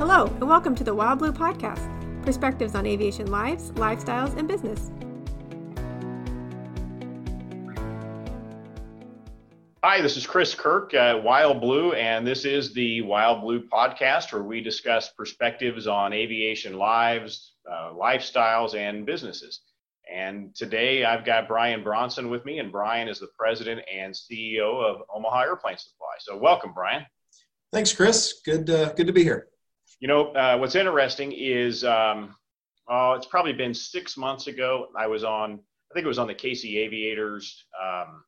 Hello, and welcome to the Wild Blue Podcast perspectives on aviation lives, lifestyles, and business. Hi, this is Chris Kirk at Wild Blue, and this is the Wild Blue Podcast where we discuss perspectives on aviation lives, uh, lifestyles, and businesses. And today I've got Brian Bronson with me, and Brian is the president and CEO of Omaha Airplane Supply. So, welcome, Brian. Thanks, Chris. Good, uh, good to be here. You know, uh, what's interesting is, um, oh, it's probably been six months ago. I was on, I think it was on the KC Aviators um,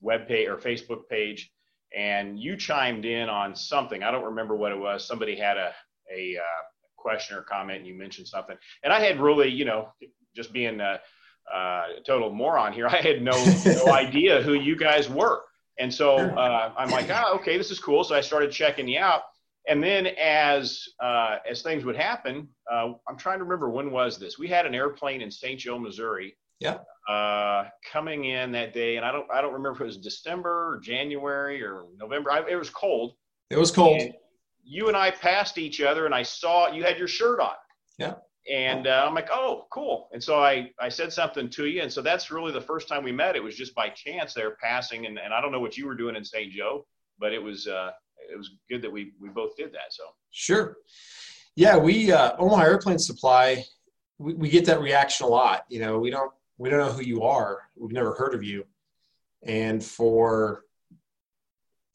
web page or Facebook page, and you chimed in on something. I don't remember what it was. Somebody had a a uh, question or comment, and you mentioned something, and I had really, you know, just being a, a total moron here, I had no no idea who you guys were. And so uh, I'm like, ah, okay, this is cool. So I started checking you out. And then as uh, as things would happen, uh, I'm trying to remember when was this? We had an airplane in St. Joe, Missouri. Yeah. Uh, coming in that day, and I don't I don't remember if it was December or January or November. I, it was cold. It was cold. And you and I passed each other, and I saw you had your shirt on. Yeah. And uh, I'm like, oh, cool. And so I, I said something to you. And so that's really the first time we met. It was just by chance there passing. And, and I don't know what you were doing in St. Joe, but it was, uh, it was good that we, we both did that. So sure. Yeah. We, uh, Omaha Airplane Supply, we, we get that reaction a lot. You know, we don't, we don't know who you are. We've never heard of you. And for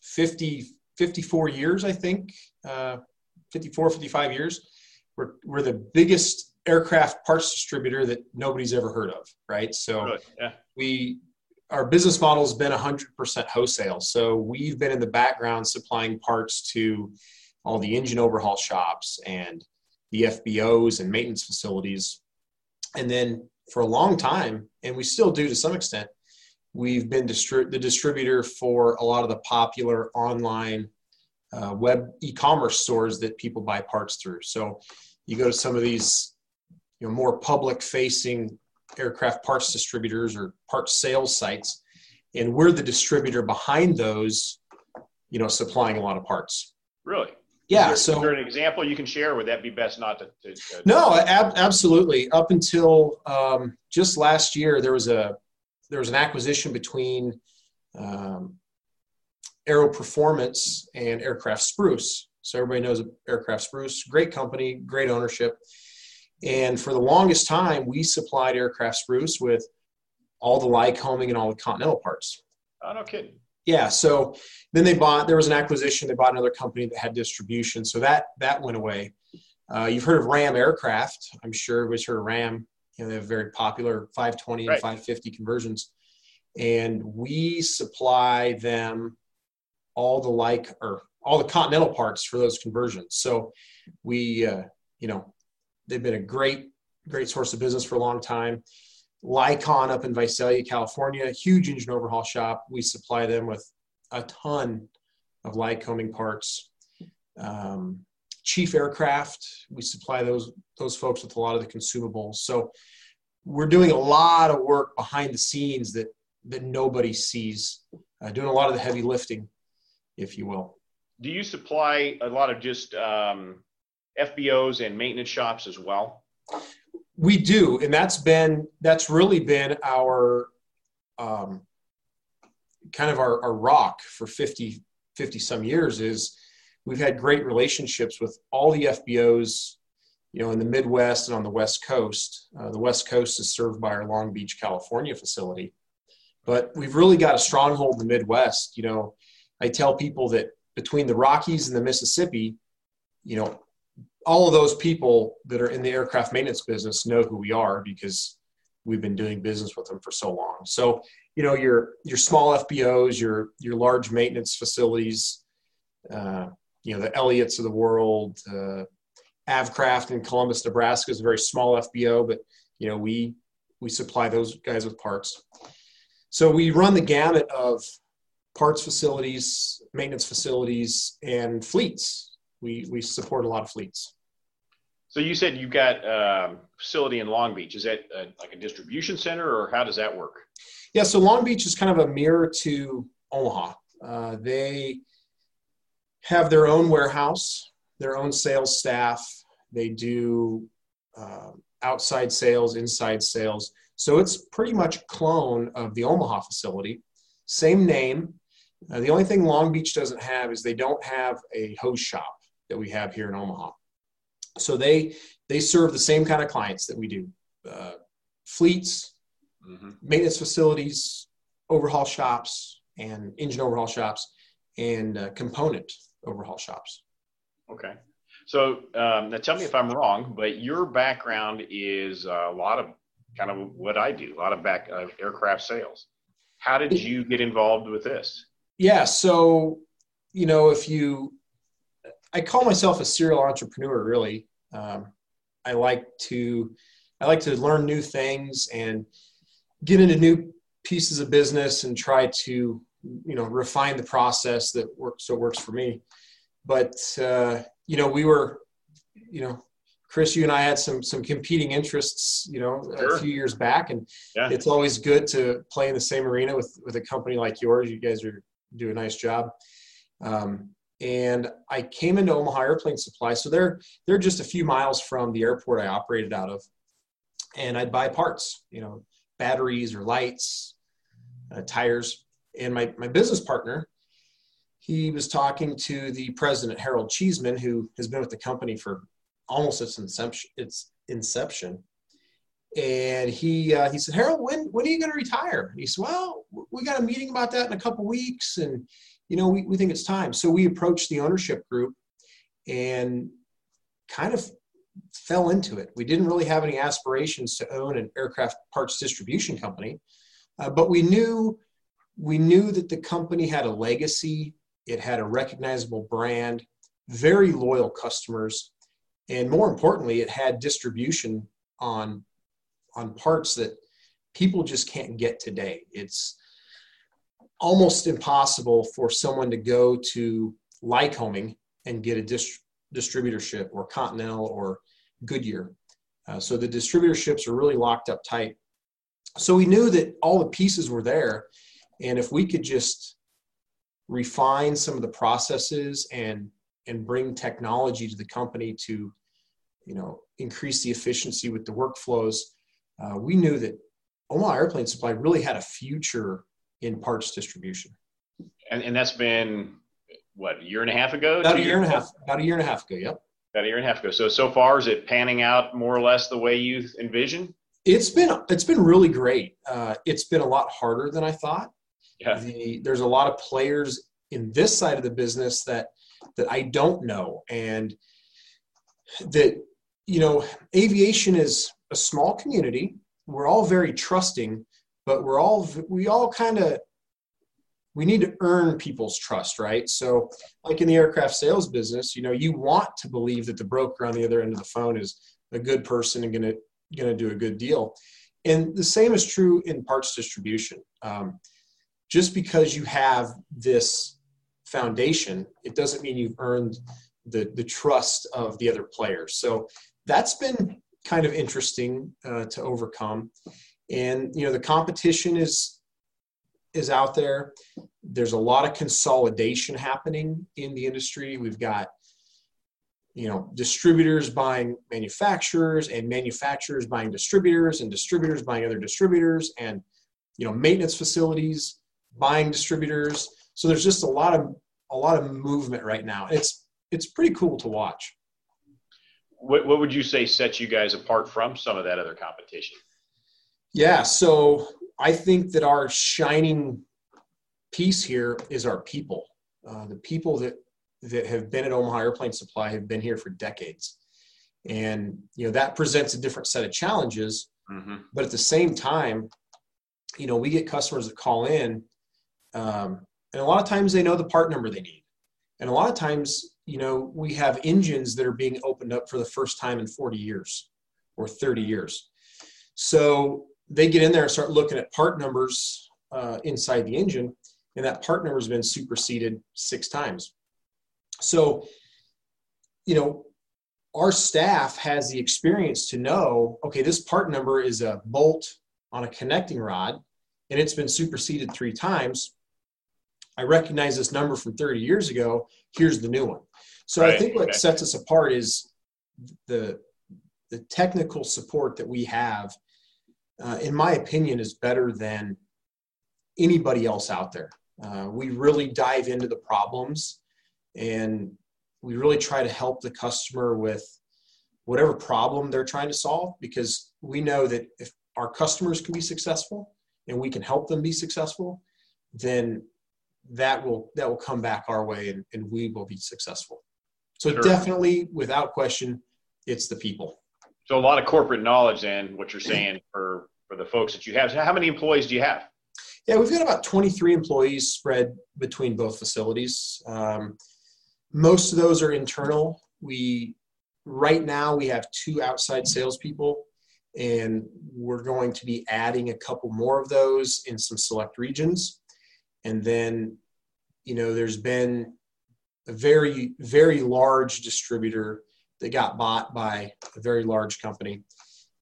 50, 54 years, I think, uh, 54, 55 years, we're, we're the biggest aircraft parts distributor that nobody's ever heard of, right? So Good. Yeah. we our business model has been 100% wholesale. So we've been in the background supplying parts to all the engine overhaul shops and the FBOs and maintenance facilities. And then for a long time, and we still do to some extent, we've been distri- the distributor for a lot of the popular online uh, web e-commerce stores that people buy parts through. So you go to some of these, you know, more public-facing aircraft parts distributors or parts sales sites, and we're the distributor behind those, you know, supplying a lot of parts. Really? Yeah. Is there, so, is there an example you can share? Would that be best not to? to, to no, ab- absolutely. Up until um, just last year, there was a there was an acquisition between um, Aero Performance and Aircraft Spruce. So everybody knows Aircraft Spruce, great company, great ownership. And for the longest time, we supplied Aircraft Spruce with all the Lycoming and all the Continental parts. Oh, no kidding. Yeah. So then they bought. There was an acquisition. They bought another company that had distribution. So that that went away. Uh, you've heard of Ram Aircraft. I'm sure everybody's heard of Ram. You know, they have very popular 520 Right. and 550 conversions, and we supply them all the like or all the Continental parts for those conversions. So we, uh, you know, they've been a great great source of business for a long time. Lycon up in Visalia, California, huge engine overhaul shop. We supply them with a ton of Lycoming parts. Um, Chief Aircraft, we supply those those folks with a lot of the consumables. So we're doing a lot of work behind the scenes that that nobody sees, uh, doing a lot of the heavy lifting, if you will. Do you supply a lot of just um, FBOs and maintenance shops as well? We do, and that's been that's really been our um, kind of our, our rock for 50, 50 some years is we've had great relationships with all the FBOs, you know, in the Midwest and on the West Coast. Uh, the West Coast is served by our Long Beach, California facility, but we've really got a stronghold in the Midwest. You know, I tell people that between the Rockies and the Mississippi, you know, all of those people that are in the aircraft maintenance business know who we are because we've been doing business with them for so long. So, you know, your your small FBOs, your your large maintenance facilities, uh, you know, the Elliotts of the world, uh, Avcraft in Columbus, Nebraska is a very small FBO, but you know, we we supply those guys with parts. So we run the gamut of parts facilities, maintenance facilities, and fleets. We we support a lot of fleets. So you said you've got um, facility in Long Beach. Is that uh like a distribution center, or how does that work? Yeah, so Long Beach is kind of a mirror to Omaha. Uh, they have their own warehouse their own sales staff. They do uh, outside sales, inside sales. So it's pretty much clone of the Omaha facility. Same name. Uh, the only thing Long Beach doesn't have is they don't have a hose shop that we have here in Omaha. So they they serve the same kind of clients that we do: uh, fleets, mm-hmm. maintenance facilities, overhaul shops, and engine overhaul shops, and uh, component overhaul shops. Okay. So um, now tell me if I'm wrong, but your background is a lot of kind of what I do, a lot of back uh, aircraft sales. How did you get involved with this? Yeah. So, you know, if you, I call myself a serial entrepreneur, really. Um, I like to, I like to learn new things and get into new pieces of business and try to, you know, refine the process that works so works for me. But uh, you know, we were, you know, Chris, you and I had some some competing interests, you know, sure. a few years back, and yeah. it's always good to play in the same arena with with a company like yours. You guys are do a nice job. Um, and I came into Omaha Airplane Supply, so they're they're just a few miles from the airport I operated out of, and I'd buy parts, you know, batteries or lights, uh, tires, and my my business partner he was talking to the president, Harold Cheeseman, who has been with the company for almost its inception. Its inception. And he uh, he said, Harold, when when are you going to retire? And he said, Well, we got a meeting about that in a couple weeks, and you know we, we think it's time. So we approached the ownership group and kind of fell into it. We didn't really have any aspirations to own an aircraft parts distribution company, uh, but we knew we knew that the company had a legacy it had a recognizable brand, very loyal customers, and more importantly, it had distribution on on parts that people just can't get today. It's almost impossible for someone to go to Lycoming and get a dist- distributorship or Continental or Goodyear. Uh, so the distributorships are really locked up tight. So we knew that all the pieces were there, and if we could just refine some of the processes and and bring technology to the company to you know increase the efficiency with the workflows uh, we knew that omaha airplane supply really had a future in parts distribution. And, and that's been what a year and a half ago? About a year and a half about a year and a half ago yep. About a year and a half ago. So so far is it panning out more or less the way you envision? it's been it's been really great. Uh, it's been a lot harder than i thought. Yeah. The, there's a lot of players in this side of the business that that I don't know, and that you know, aviation is a small community. We're all very trusting, but we're all we all kind of we need to earn people's trust, right? So, like in the aircraft sales business, you know, you want to believe that the broker on the other end of the phone is a good person and going to do a good deal. And the same is true in parts distribution. Um, just because you have this foundation, it doesn't mean you've earned the, the trust of the other players. So that's been kind of interesting uh, to overcome. And, you know, the competition is, is out there. There's a lot of consolidation happening in the industry. We've got, you know, distributors buying manufacturers and manufacturers buying distributors and distributors buying other distributors and, you know, maintenance facilities buying distributors. So there's just a lot of a lot of movement right now. It's it's pretty cool to watch. What what would you say sets you guys apart from some of that other competition? Yeah, so I think that our shining piece here is our people. Uh, the people that that have been at Omaha Airplane Supply have been here for decades, and you know that presents a different set of challenges. Mm-hmm. But at the same time, you know we get customers that call in um, and a lot of times they know the part number they need. And a lot of times, you know, we have engines that are being opened up for the first time in 40 years or 30 years. So they get in there and start looking at part numbers uh, inside the engine, and that part number has been superseded six times. So, you know, our staff has the experience to know okay, this part number is a bolt on a connecting rod, and it's been superseded three times I recognize this number from 30 years ago. Here's the new one. So right. I think what okay. sets us apart is the the technical support that we have. Uh, in my opinion, is better than anybody else out there. Uh, we really dive into the problems, and we really try to help the customer with whatever problem they're trying to solve because we know that if our customers can be successful and we can help them be successful then that will that will come back our way and, and we will be successful so sure. definitely without question it's the people so a lot of corporate knowledge and what you're saying for for the folks that you have. So how many employees do you have? Yeah we've got about 23 employees spread between both facilities. Um, most of those are internal. We right now we have two outside salespeople and we're going to be adding a couple more of those in some select regions. And then you know there's been a very very large distributor that got bought by a very large company.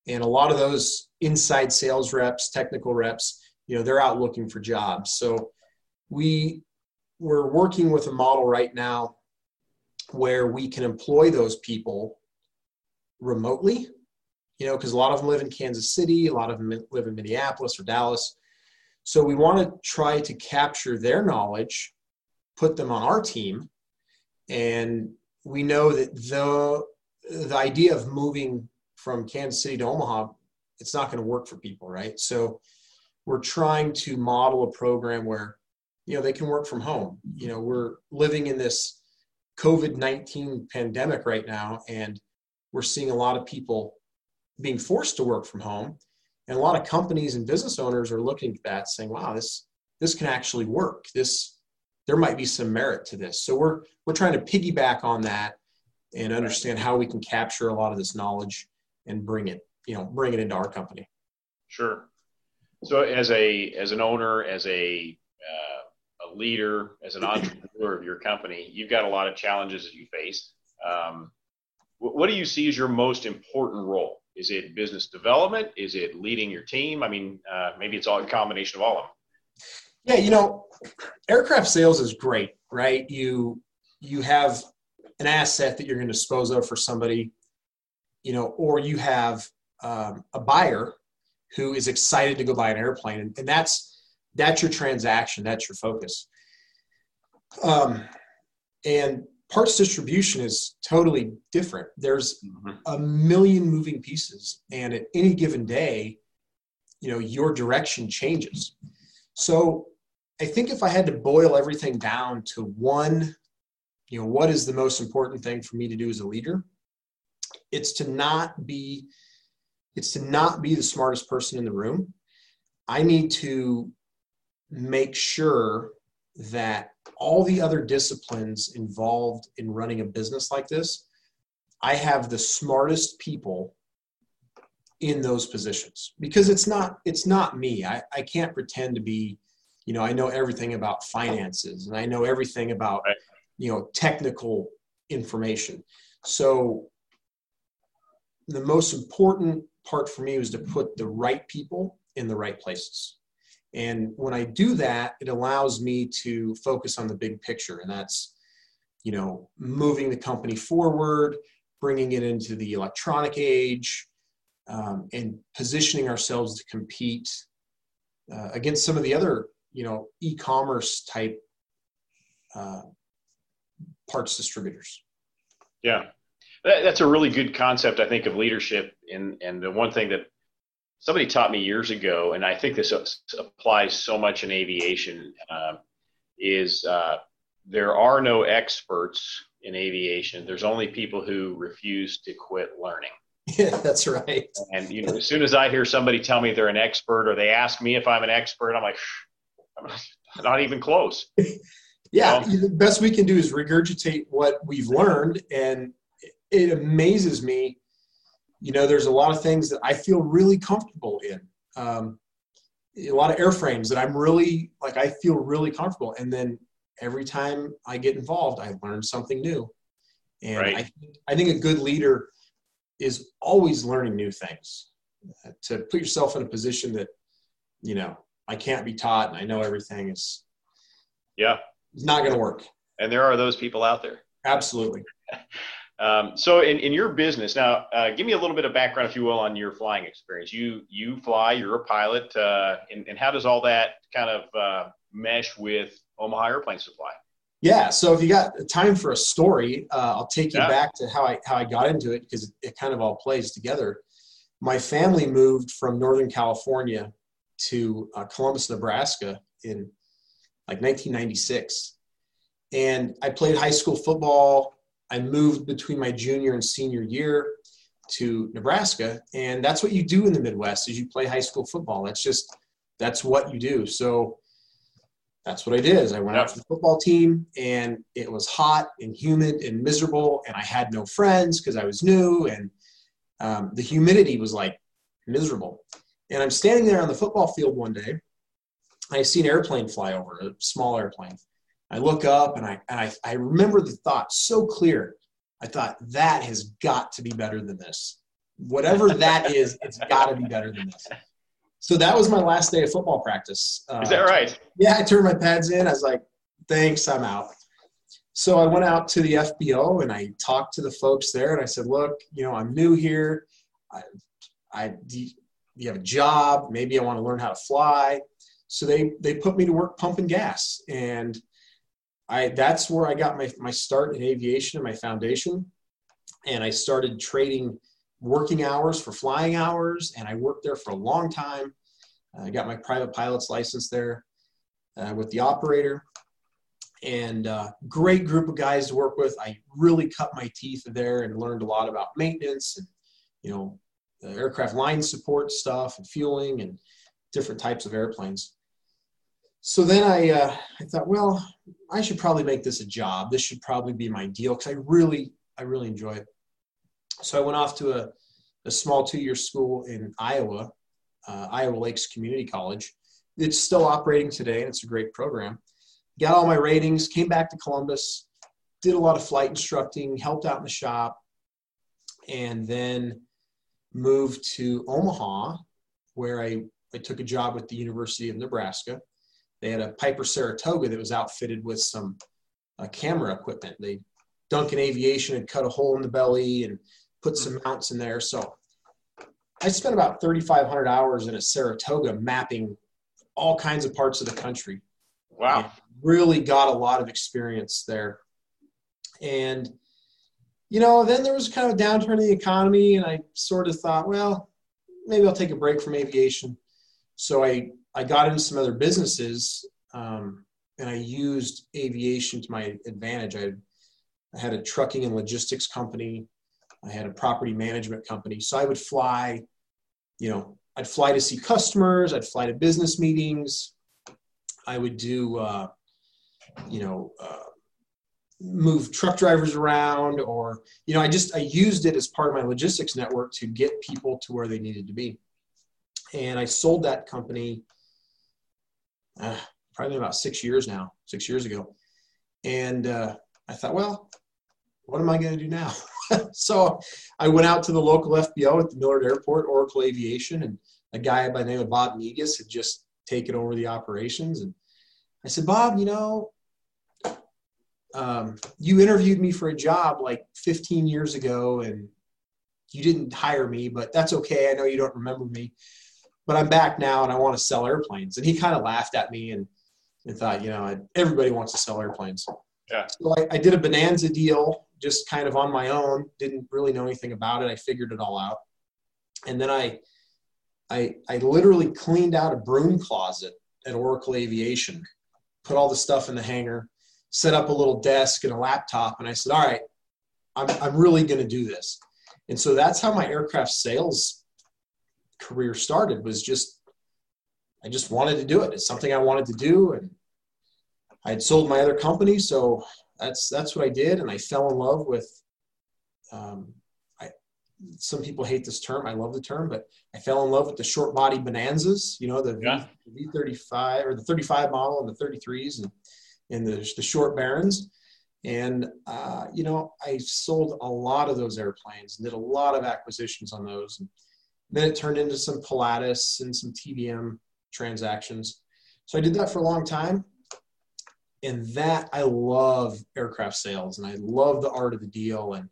And a lot of those inside sales reps technical reps you know they're out looking for jobs so we we're working with a model right now where we can employ those people remotely, you know, because a lot of them live in Kansas City, a lot of them live in Minneapolis or Dallas. So we want to try to capture their knowledge, put them on our team, and we know that the the idea of moving from Kansas City to Omaha, it's not going to work for people, right? So we're trying to model a program where you know they can work from home. You know, we're living in this COVID 19 pandemic right now, and we're seeing a lot of people being forced to work from home. And a lot of companies and business owners are looking at that saying, wow, this, this can actually work. This, there might be some merit to this. So we're, we're trying to piggyback on that and understand how we can capture a lot of this knowledge and bring it, you know, bring it into our company. Sure. So as a, as an owner, as a, uh, leader, as an entrepreneur of your company, you've got a lot of challenges that you face. Um, what do you see as your most important role? Is it business development? Is it leading your team? I mean, uh, maybe it's all a combination of all of them. Yeah, you know, aircraft sales is great, right? You you have an asset that you're going to dispose of for somebody, you know, or you have um, a buyer who is excited to go buy an airplane, and, and that's that's your transaction. That's your focus. Um, and parts distribution is totally different. There's mm-hmm. a million moving pieces. And at any given day you know your direction changes. So i think if i had to boil everything down to one you know what is the most important thing for me to do as a leader? It's to not be it's to not be the smartest person in the room i need to make sure that all the other disciplines involved in running a business like this, I have the smartest people in those positions because it's not it's not me. I, I can't pretend to be, you know, I know everything about finances and I know everything about right. you know technical information. So the most important part for me was to put the right people in the right places. And when I do that, it allows me to focus on the big picture. And that's, you know, moving the company forward, bringing it into the electronic age, um, and positioning ourselves to compete uh, against some of the other, you know, e-commerce type uh, parts distributors. Yeah, that's a really good concept, I think, of leadership. And and the one thing that somebody taught me years ago, and I think this applies so much in aviation, uh, is uh, there are no experts in aviation. There's only people who refuse to quit learning. Yeah, that's right. And you know, as soon as I hear somebody tell me they're an expert, or they ask me if I'm an expert, I'm like, I'm not even close. yeah, you know? the best we can do is regurgitate what we've learned, and it amazes me you know, there's a lot of things that I feel really comfortable in. Um, a lot of airframes that I'm really like, I feel really comfortable. And then every time I get involved, I learn something new. And right. I, I think a good leader is always learning new things. Uh, to put yourself in a position that, you know, I can't be taught and I know everything is, yeah, it's not going to work. And there are those people out there. Absolutely. Um, so in, in your business now, uh, give me a little bit of background, if you will, on your flying experience. You you fly, you're a pilot, uh, and, and how does all that kind of uh, mesh with Omaha Airplane Supply? Yeah. So if you got time for a story, uh, I'll take you Yeah. back to how I how I got into it because it kind of all plays together. My family moved from Northern California to uh, Columbus, Nebraska in like 1996, and I played high school football. I moved between my junior and senior year to Nebraska, and that's what you do in the Midwest is you play high school football. That's just that's what you do. So that's what I did. Is I went out to the football team, and it was hot and humid and miserable, and I had no friends because I was new, and um, the humidity was like miserable. And I'm standing there on the football field one day. I see an airplane fly over, a small airplane. I look up, and I and I, I remember the thought so clear. I thought that has got to be better than this. Whatever that is, it's got to be better than this. So that was my last day of football practice. Uh, Is that right? yeah, I turned my pads in. I was like, thanks, I'm out. So I went out to the FBO and I talked to the folks there and I said, look, you know, I'm new here. I, I you- you have a job? Maybe I want to learn how to fly. So they they put me to work pumping gas, and I that's where I got my my start in aviation and my foundation. And I started trading working hours for flying hours, and I worked there for a long time. I got my private pilot's license there uh, with the operator and uh, great group of guys to work with i really cut my teeth there and learned a lot about maintenance and you know aircraft line support stuff and fueling and different types of airplanes so then i uh, i thought well i should probably make this a job. This should probably be my deal because i really i really enjoy it. So i went off to a, a small two-year school in iowa uh, iowa lakes community college. It's still operating today and it's a great program. Got all my ratings, came back to Columbus, did a lot of flight instructing, helped out in the shop, and then moved to Omaha, where I, I took a job with the University of Nebraska. They had a Piper Saratoga that was outfitted with some uh, camera equipment. They Duncan Aviation had cut a hole in the belly and put some mounts in there. So I spent about 3,500 hours in a Saratoga mapping all kinds of parts of the country Wow. really got a lot of experience there. And, you know, then there was kind of a downturn in the economy, and I sort of thought, well, maybe I'll take a break from aviation. So I, I got into some other businesses, um, and I used aviation to my advantage. I, I had a trucking and logistics company, I had a property management company. So I would fly, you know, I'd fly to see customers, I'd fly to business meetings, I would do, uh, you know, uh, move truck drivers around, or you know, I just I used it as part of my logistics network to get people to where they needed to be, and I sold that company uh, probably about six years now, six years ago, and uh, I thought, well, what am I going to do now? so I went out to the local FBO at the Millard Airport, Oracle Aviation, and a guy by the name of Bob Negus had just taken over the operations. And I said, Bob, you know, um, you interviewed me for a job like 15 years ago and you didn't hire me, but that's okay. I know you don't remember me, but I'm back now and I want to sell airplanes. And he kind of laughed at me and, and thought, you know, everybody wants to sell airplanes. Yeah. So I, I did a bonanza deal just kind of on my own, didn't really know anything about it. I figured it all out. And then I, I, I literally cleaned out a broom closet at Oracle Aviation, put all the stuff in the hangar, set up a little desk and a laptop, and I said, "All right, I'm I'm really going to do this." And so that's how my aircraft sales career started. Was just I just wanted to do it. It's something I wanted to do, and I had sold my other company, so that's that's what I did, and I fell in love with. Um, I, some people hate this term. I love the term, but I fell in love with the short body bonanzas. You know, the Yeah. V thirty five or the thirty five model and the thirty threes and and the the short barons. And uh, you know, I sold a lot of those airplanes, and did a lot of acquisitions on those. And then it turned into some Pilatus and some TBM transactions. So I did that for a long time. and that I love aircraft sales and I love the art of the deal and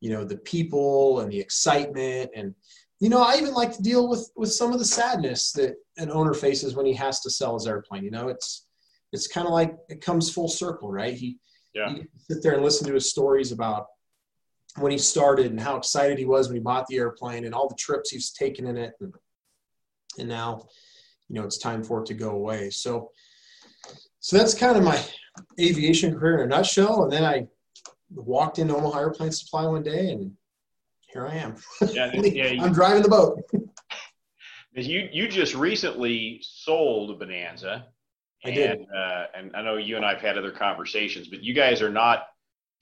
you know the people and the excitement and you know I even like to deal with with some of the sadness that an owner faces when he has to sell his airplane. You know, it's it's kind of like it comes full circle, right? He, yeah. he sit there and listen to his stories about when he started and how excited he was when he bought the airplane and all the trips he's taken in it. And, and now you know it's time for it to go away. So so that's kind of my aviation career in a nutshell. And then i walked into omaha airplane supply one day and here i am. Yeah, yeah you, i'm driving the boat. You you just recently sold bonanza. I did. uh, and I know you and I've had other conversations, but you guys are not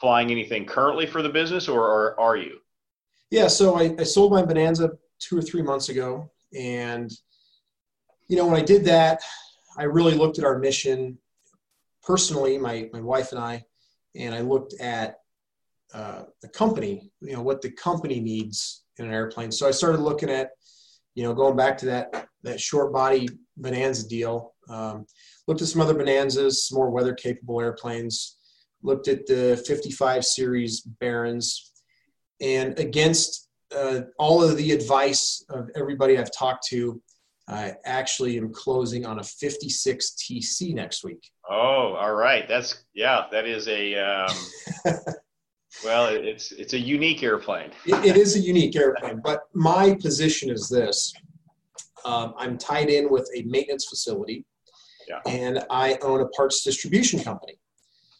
flying anything currently for the business, or, are you? Yeah, so I, I sold my Bonanza two or three months ago, and you know when I did that, I really looked at our mission personally, my my wife and I, and I looked at uh, the company, you know what the company needs in an airplane. So I started looking at, you know, going back to that that short body Bonanza deal. Um, looked at some other Bonanzas, more weather capable airplanes looked at the 55 series Barons, and against uh, all of the advice of everybody I've talked to, I actually am closing on a 56 TC next week. Oh, all right. That's yeah. That is a um, well, it's it's a unique airplane. it, it is a unique airplane, but my position is this: um, I'm tied in with a maintenance facility, yeah. and I own a parts distribution company.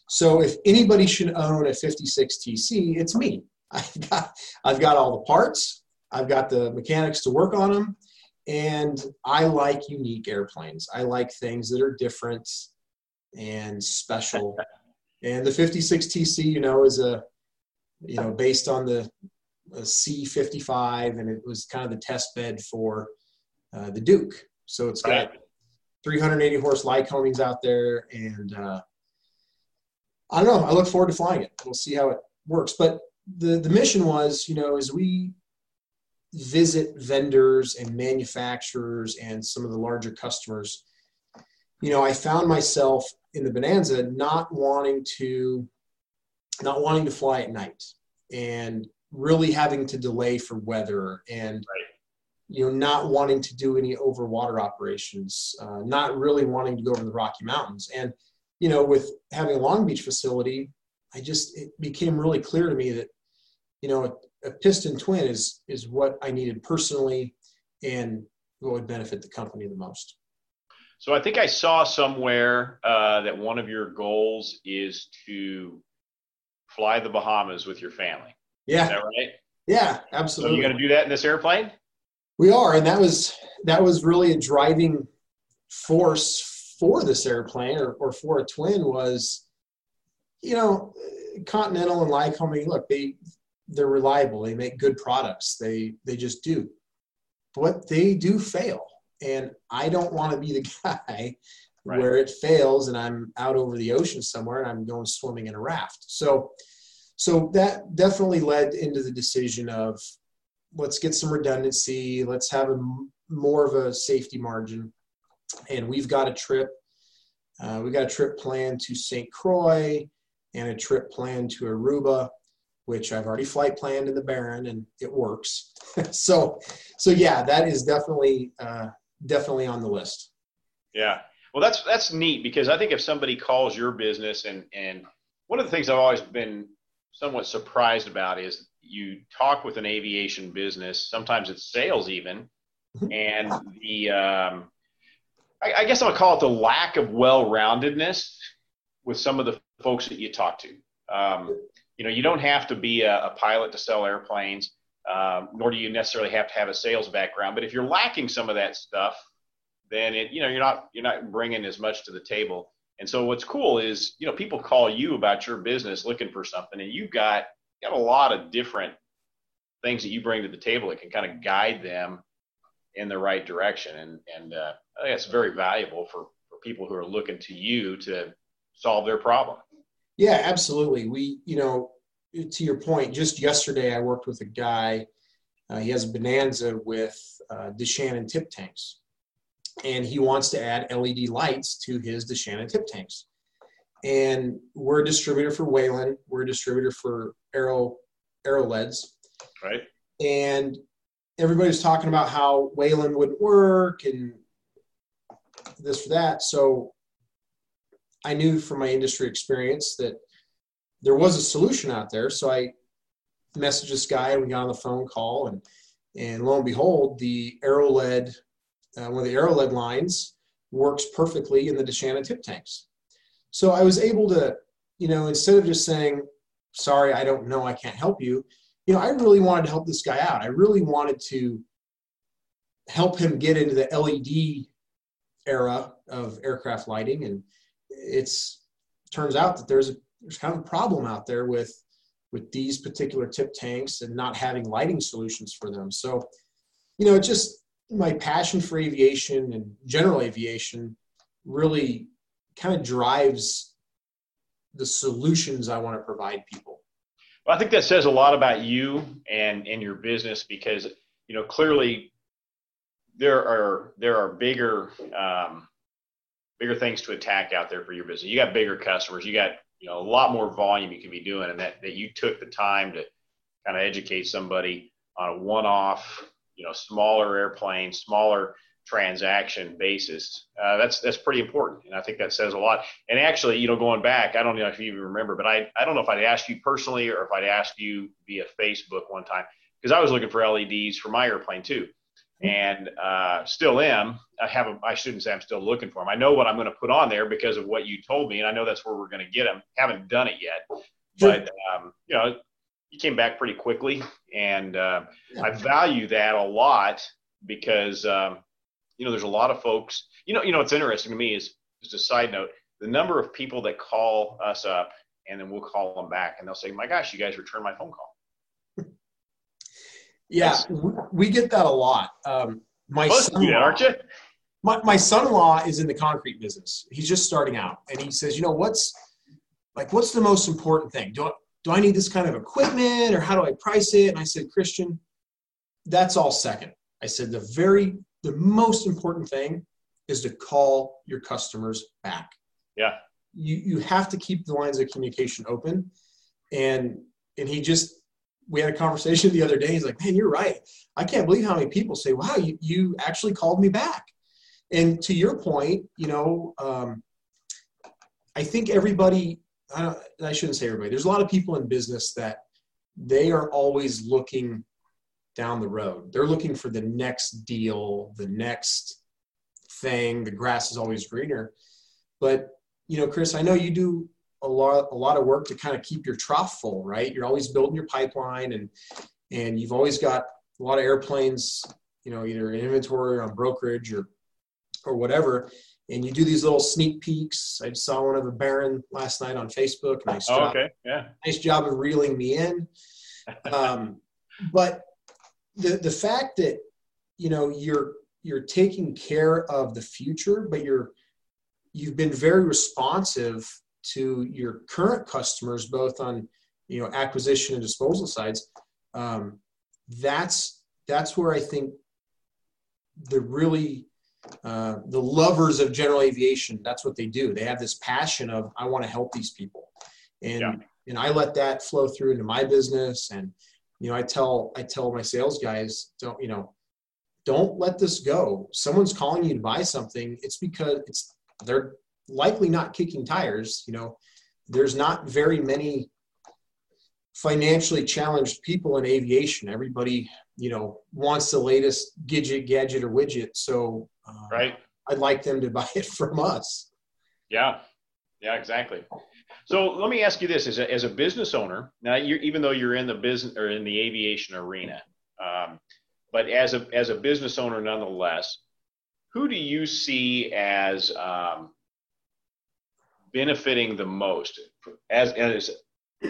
So if anybody should own a 56 TC, it's me. I've got, I've got all the parts, I've got the mechanics to work on them, and I like unique airplanes. I like things that are different and special. and the 56 TC, you know, is a, you know, based on the C55, and it was kind of the test bed for uh, the Duke. So it's got 380 horse Lycomings out there, and uh, I don't know. I look forward to flying it. We'll see how it works. But the the mission was, you know, as we visit vendors and manufacturers and some of the larger customers, you know, I found myself in the Bonanza not wanting to not wanting to fly at night and really having to delay for weather and right. you know not wanting to do any over water operations uh, not really wanting to go over the rocky mountains and you know, with having a Long Beach facility, I just it became really clear to me that, you know, a, a piston twin is is what I needed personally, and what would benefit the company the most. So I think I saw somewhere uh, that one of your goals is to fly the Bahamas with your family. Yeah. Is that right? Yeah, absolutely. So you going to do that in this airplane? We are, and that was that was really a driving force for this airplane or, or for a twin was, you know, Continental and Lycoming, look, they they're reliable. They make good products. They they just do. But they do fail. And I don't want to be the guy right. where it fails and I'm out over the ocean somewhere and I'm going swimming in a raft. So so that definitely led into the decision of let's get some redundancy, let's have a more of a safety margin and we've got a trip. Uh, we got a trip planned to St. Croix and a trip planned to Aruba, which I've already flight planned in the Baron, and it works. so, so yeah, that is definitely uh, definitely on the list. Yeah, well, that's that's neat because I think if somebody calls your business and and one of the things I've always been somewhat surprised about is you talk with an aviation business, sometimes it's sales even, and the um, I, I guess I'll call it the lack of well-roundedness with some of the folks that you talk to. Um, you know, you don't have to be a, a pilot to sell airplanes, um, nor do you necessarily have to have a sales background. But if you're lacking some of that stuff, then it, you know, you're not you're not bringing as much to the table. And so what's cool is, you know, people call you about your business looking for something, and you've got you got a lot of different things that you bring to the table that can kind of guide them in the right direction. And, and uh, I think it's very valuable for, for people who are looking to you to solve their problem. Yeah, absolutely. We, you know, to your point, just yesterday I worked with a guy. Uh, he has a Bonanza with uh, D'Shannon tip tanks, and he wants to add LED lights to his D'Shannon tip tanks. and we're a distributor for Whelen. We're a distributor for Arrow Arrow Aeroleds. Right. And everybody's talking about how Whelen wouldn't work and this for that. So I knew from my industry experience that there was a solution out there. So I messaged this guy and we got on the phone call and and lo and behold, the Aeroled, uh, one of the Aeroled lines works perfectly in the D'Shannon tip tanks. So I was able to, you know, instead of just saying, sorry, I don't know, I can't help you, you know, I really wanted to help this guy out. I really wanted to help him get into the LED era of aircraft lighting. And it's turns out that there's a there's kind of a problem out there with with these particular tip tanks and not having lighting solutions for them. So, you know, just my passion for aviation and general aviation really kind of drives the solutions I want to provide people. Well, I think that says a lot about you and and your business because you know clearly there are there are bigger um, bigger things to attack out there for your business. You got bigger customers. You got you know a lot more volume you can be doing, and that that you took the time to kind of educate somebody on a one-off, you know, smaller airplane, smaller transaction basis. Uh, that's that's pretty important, and I think that says a lot. And actually, you know, going back, I don't know if you even remember, but I I don't know if I'd asked you personally or if I'd asked you via Facebook one time because I was looking for LEDs for my airplane too, and uh, still am. I have a, I shouldn't say I'm still looking for them. I know what I'm going to put on there because of what you told me, and I know that's where we're going to get them. Haven't done it yet, but um, you know, you came back pretty quickly, and uh, I value that a lot because. Um, you know, there's a lot of folks. You know, you know, what's interesting to me is just a side note: the number of people that call us up, and then we'll call them back, and they'll say, "My gosh, you guys returned my phone call." Yeah, we get that a lot. Um, my son, aren't you? My, my son-in-law is in the concrete business. He's just starting out, and he says, "You know, what's like, what's the most important thing? Do I, do I need this kind of equipment, or how do I price it?" And I said, "Christian, that's all second. I said the very the most important thing is to call your customers back. Yeah. You you have to keep the lines of communication open. And and he just we had a conversation the other day. He's like, man, you're right. I can't believe how many people say, wow, you, you actually called me back. And to your point, you know, um, I think everybody, I, I shouldn't say everybody, there's a lot of people in business that they are always looking down the road. They're looking for the next deal, the next thing. The grass is always greener. But you know, Chris, I know you do a lot a lot of work to kind of keep your trough full, right? You're always building your pipeline and and you've always got a lot of airplanes, you know, either in inventory or on brokerage or or whatever. And you do these little sneak peeks. I saw one of a Baron last night on Facebook. Nice oh, job. okay. Yeah. Nice job of reeling me in. Um, but the the fact that you know you're you're taking care of the future, but you're you've been very responsive to your current customers, both on you know acquisition and disposal sides. Um, that's that's where I think the really uh, the lovers of general aviation that's what they do they have this passion of i want to help these people and yeah. and i let that flow through into my business and you know i tell i tell my sales guys don't you know don't let this go. Someone's calling you to buy something it's because it's they're likely not kicking tires you know. There's not very many financially challenged people in aviation. Everybody you know wants the latest gadget gadget or widget so uh, right. I'd like them to buy it from us. Yeah. Yeah exactly so let me ask you this: as a, as a business owner, now even though you're in the business or in the aviation arena, um, but as a as a business owner nonetheless, who do you see as um, benefiting the most as as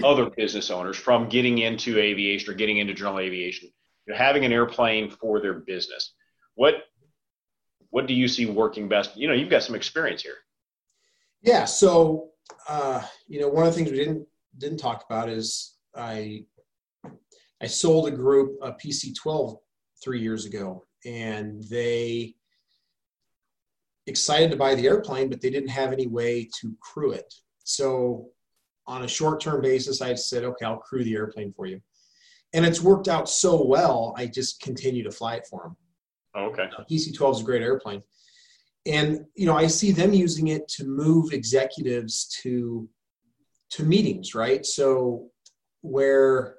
other business owners from getting into aviation or getting into general aviation, you know, having an airplane for their business? What what do you see working best? You know, you've got some experience here. Yeah. So uh, you know, one of the things we didn't didn't talk about is I I sold a group a PC-12 three years ago, and they excited to buy the airplane, but they didn't have any way to crew it. So on a short term basis, I said, okay, I'll crew the airplane for you. And it's worked out so well, I just continue to fly it for them. Oh, okay. Uh, PC 12 is a great airplane. And, you know, I see them using it to move executives to to meetings, right? So where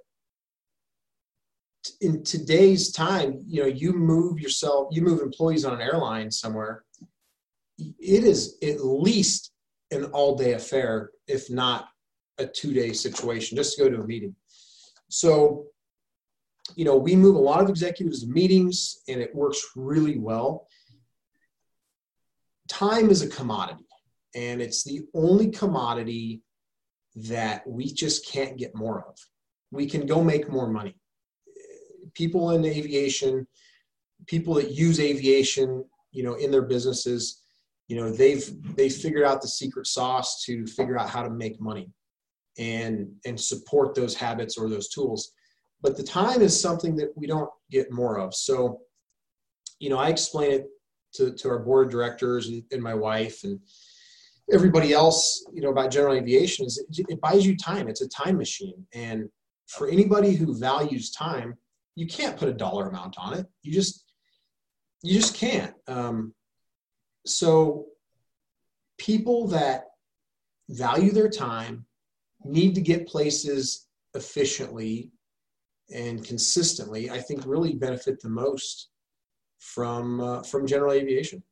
in today's time, you know, you move yourself, you move employees on an airline somewhere, it is at least an all day affair, if not a two day situation, just to go to a meeting. So, you know, we move a lot of executives to meetings and it works really well. Time is a commodity, and it's the only commodity that we just can't get more of. We can go make more money. People in aviation, people that use aviation, you know, in their businesses, you know, they've they figured out the secret sauce to figure out how to make money and and support those habits or those tools. But the time is something that we don't get more of. So, you know, I explain it to, to our board of directors and, and my wife and everybody else, you know, about general aviation is it, it buys you time. It's a time machine. And for anybody who values time, you can't put a dollar amount on it. You just, you just can't. Um, so people that value their time need to get places efficiently and consistently, I think really benefit the most from uh, from general aviation.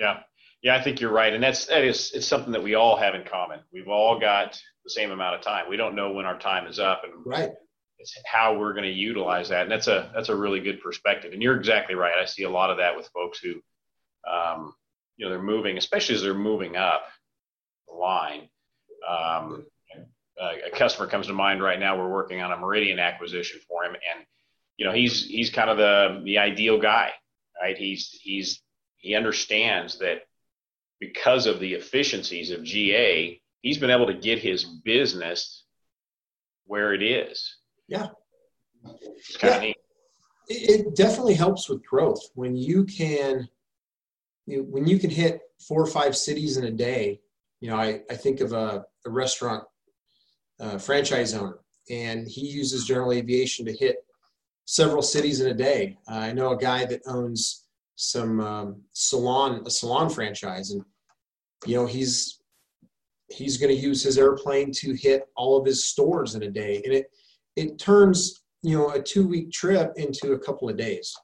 Yeah, yeah, I think you're right, and that's that is it's something that we all have in common. We've all got the same amount of time. We don't know when our time is up, and right. It's how we're going to utilize that, and that's a that's a really good perspective. And you're exactly right. I see a lot of that with folks who, um, you know, they're moving, especially as they're moving up the line. Um, a customer comes to mind right now. We're working on a Meridian acquisition for him, and you know he's he's kind of the the ideal guy, right? He's he's he understands that because of the efficiencies of GA, he's been able to get his business where it is. Yeah, it's kind yeah. of neat. It definitely helps with growth when you can you know, when you can hit four or five cities in a day. You know, I, I think of a, a restaurant uh, franchise owner, and he uses general aviation to hit several cities in a day. Uh, I know a guy that owns some um, salon, a salon franchise, and you know he's he's going to use his airplane to hit all of his stores in a day, and it it turns you know a two week trip into a couple of days.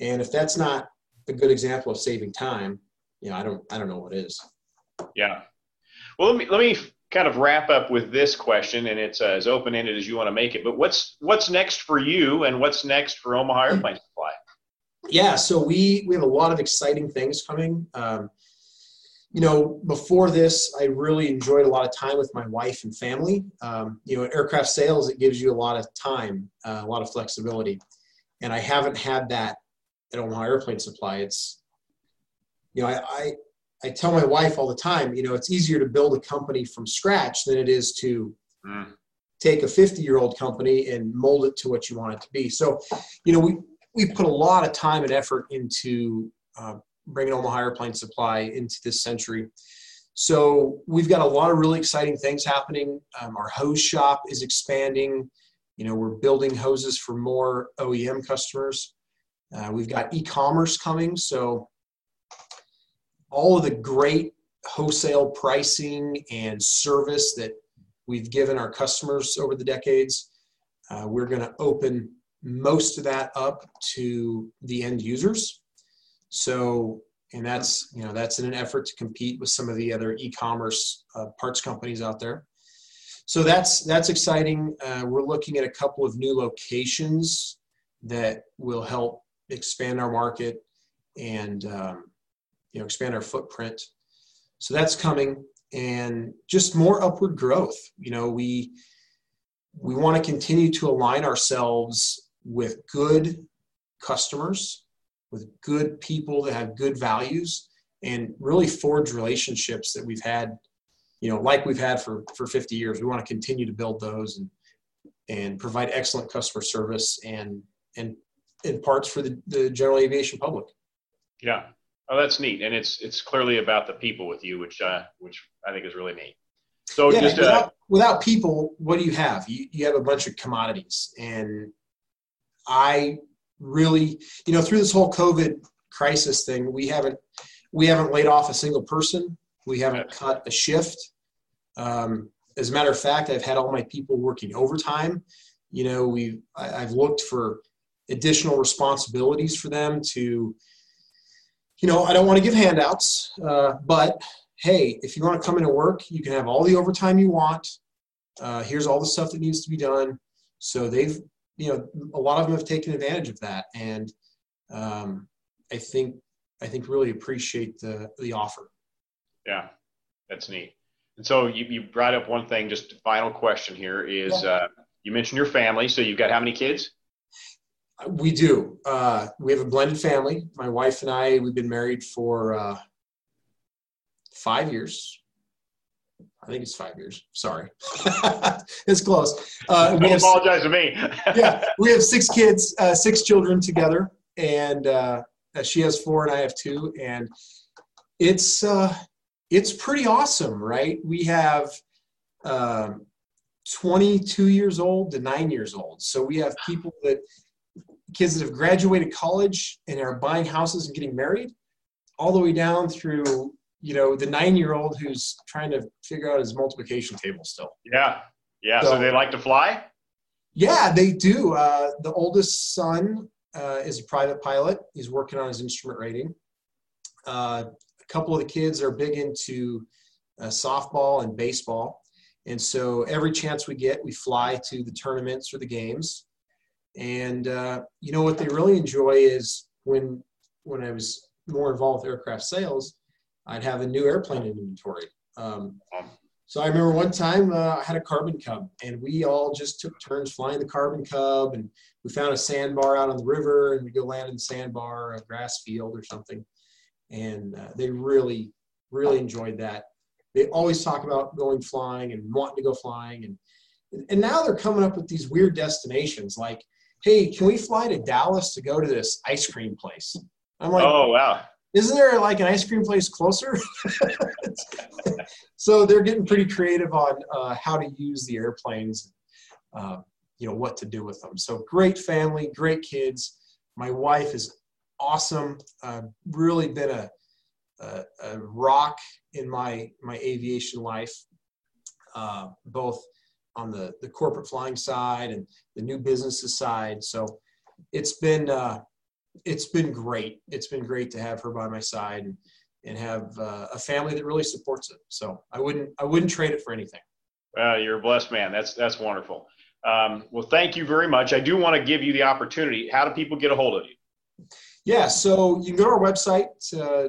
And if that's not a good example of saving time, you know, I don't I don't know what is. Yeah. Well, let me let me kind of wrap up with this question, and it's uh, as open ended as you want to make it. But what's what's next for you, and what's next for Omaha Airplane Supply? Yeah, so we we have a lot of exciting things coming. Um, you know, before this, I really enjoyed a lot of time with my wife and family. Um, you know, aircraft sales, it gives you a lot of time, uh, a lot of flexibility, and I haven't had that at Omaha Airplane Supply. It's, you know, I, I I tell my wife all the time, you know, it's easier to build a company from scratch than it is to mm. take a 50 year old company and mold it to what you want it to be. So, you know, we, we put a lot of time and effort into uh, bringing Omaha Airplane Supply into this century. So we've got a lot of really exciting things happening. Um, our hose shop is expanding. You know, we're building hoses for more OEM customers. Uh, we've got e-commerce coming. So all of the great wholesale pricing and service that we've given our customers over the decades. Uh, we're going to open most of that up to the end users. So, and that's you know that's in an effort to compete with some of the other e-commerce uh, parts companies out there. So that's that's exciting. Uh, we're looking at a couple of new locations that will help expand our market and um, you know expand our footprint. So that's coming and just more upward growth. You know we we want to continue to align ourselves with good customers with good people that have good values and really forge relationships that we've had you know like we've had for for 50 years. We want to continue to build those and and provide excellent customer service and and in parts for the, the general aviation public. Yeah Oh, that's neat, and it's it's clearly about the people with you, which uh, which I think is really neat. So yeah, just uh, without, without people, what do you have? You, you have a bunch of commodities. And I really, you know, through this whole COVID crisis thing, we haven't we haven't laid off a single person. We haven't cut a shift. Um, as a matter of fact, I've had all my people working overtime. You know, we I've looked for additional responsibilities for them to, you know, I don't want to give handouts, uh, but hey, if you want to come into work, you can have all the overtime you want. Uh, here's all the stuff that needs to be done. So they've, you know, a lot of them have taken advantage of that, and um, I think I think really appreciate the the offer. Yeah, that's neat. And so you, you brought up one thing. Just final question here is yeah. uh, you mentioned your family. So you've got how many kids? We do. Uh, we have a blended family. My wife and I. We've been married for uh, five years. I think it's five years. Sorry, it's close. Uh, Don't have, apologize to me. yeah, we have six kids, uh, six children together, and uh, she has four, and I have two, and it's uh, it's pretty awesome, right? We have um, 22 years old to nine years old, so we have people that kids that have graduated college and are buying houses and getting married, all the way down through you know the nine year old who's trying to figure out his multiplication table still. Yeah. Yeah. So, so they like to fly? Yeah they do. Uh, the oldest son uh, is a private pilot. He's working on his instrument rating uh, a couple of the kids are big into uh, softball and baseball. And so every chance we get we fly to the tournaments or the games and uh, you know what they really enjoy is when when i was more involved with aircraft sales I'd have a new airplane in inventory. Um, so I remember one time uh, I had a carbon cub, and we all just took turns flying the carbon cub, and we found a sandbar out on the river, and we go land in the sandbar, a grass field or something, and uh, they really, really enjoyed that. They always talk about going flying and wanting to go flying, and and now they're coming up with these weird destinations like, hey, can we fly to Dallas to go to this ice cream place? I'm like, oh wow, isn't there like an ice cream place closer? so they're getting pretty creative on uh, how to use the airplanes, uh, you know, what to do with them. So great family, great kids. My wife is awesome. Uh, really been a, a, a, rock in my my aviation life, uh, both on the the corporate flying side and the new businesses side. So it's been uh, it's been great. It's been great to have her by my side and, and have uh, a family that really supports it. So I wouldn't I wouldn't trade it for anything. Well, you're a blessed man. That's that's wonderful. Um, well, thank you very much. I do want to give you the opportunity. How do people get a hold of you? Yeah, so you can go to our website, uh,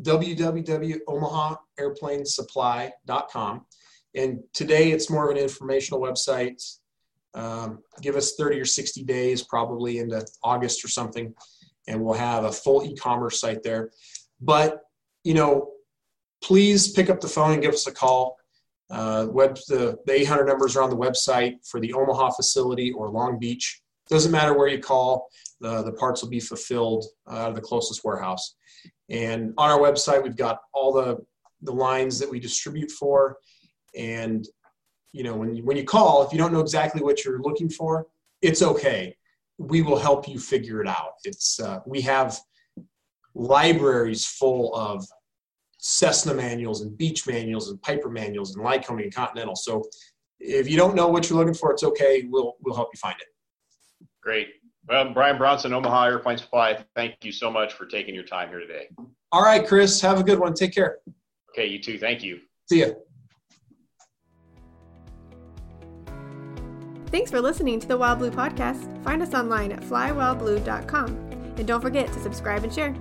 www.omahaairplanesupply.com. And today it's more of an informational website um, give us 30 or 60 days, probably into August or something, and we'll have a full e-commerce site there. But you know, please pick up the phone and give us a call. Uh, web the, the 800 numbers are on the website for the Omaha facility or Long Beach. Doesn't matter where you call, the, the parts will be fulfilled out of the closest warehouse. And on our website, we've got all the the lines that we distribute for, and you know when you, when you call if you don't know exactly what you're looking for it's okay. We will help you figure it out. It's uh, we have libraries full of cessna manuals and beech manuals and piper manuals and lycoming and continental. So if you don't know what you're looking for it's okay. We'll we'll help you find it. Great. Well brian bronson omaha airplane supply thank you so much for taking your time here today. All right chris have a good one. Take care. Okay you too. Thank you. See ya Thanks for listening to the Wild Blue Podcast. Find us online at flywildblue.com. And don't forget to subscribe and share.